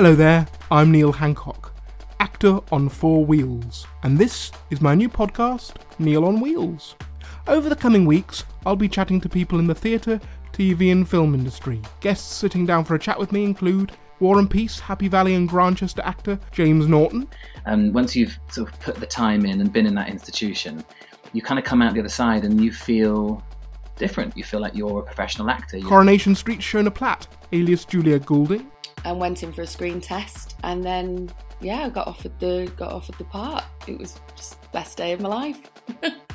Hello there, I'm Neil Hancock, actor on four wheels, and this is my new podcast, Neil on Wheels. Over the coming weeks, I'll be chatting to people in the theatre, TV, and film industry. Guests sitting down for a chat with me include War and Peace, Happy Valley, and Grantchester actor James Norton, And once you've sort of put the time in and been in that institution, you kind of come out the other side and you feel different. You feel like you're a professional actor. Coronation Street Shona Platt, alias Julia Goulding, and went in for a screen test and then yeah I got offered the got offered the part it was just the best day of my life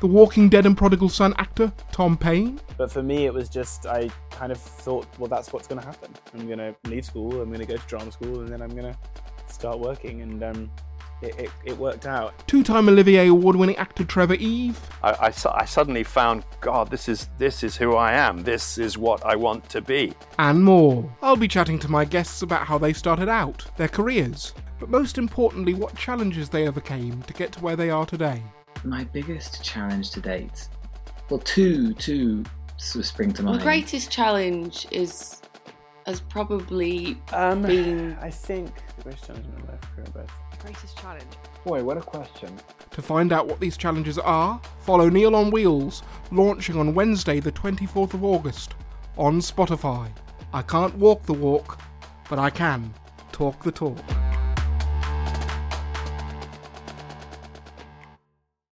The Walking Dead and Prodigal Son actor Tom Payne, But for me, it was just I kind of thought, well, that's what's going to happen. I'm going to leave school, I'm going to go to drama school, and then I'm going to start working. And um, it, it, it worked out. two time Olivier Award winning actor Trevor Eve, I, I, I suddenly found, God, this is this is who I am. This is what I want to be. and more. I'll be chatting to my guests about how they started out, their careers, but most importantly, what challenges they overcame to get to where they are today. My biggest challenge to date, well, two, two sort of spring to my mind. greatest challenge is has probably Um, been I think the greatest challenge in my life, career both. Greatest challenge. Boy, what a question. To find out what these challenges are, follow Neil on Wheels, launching on Wednesday, the 24th of August, on Spotify. I can't walk the walk, but I can talk the talk.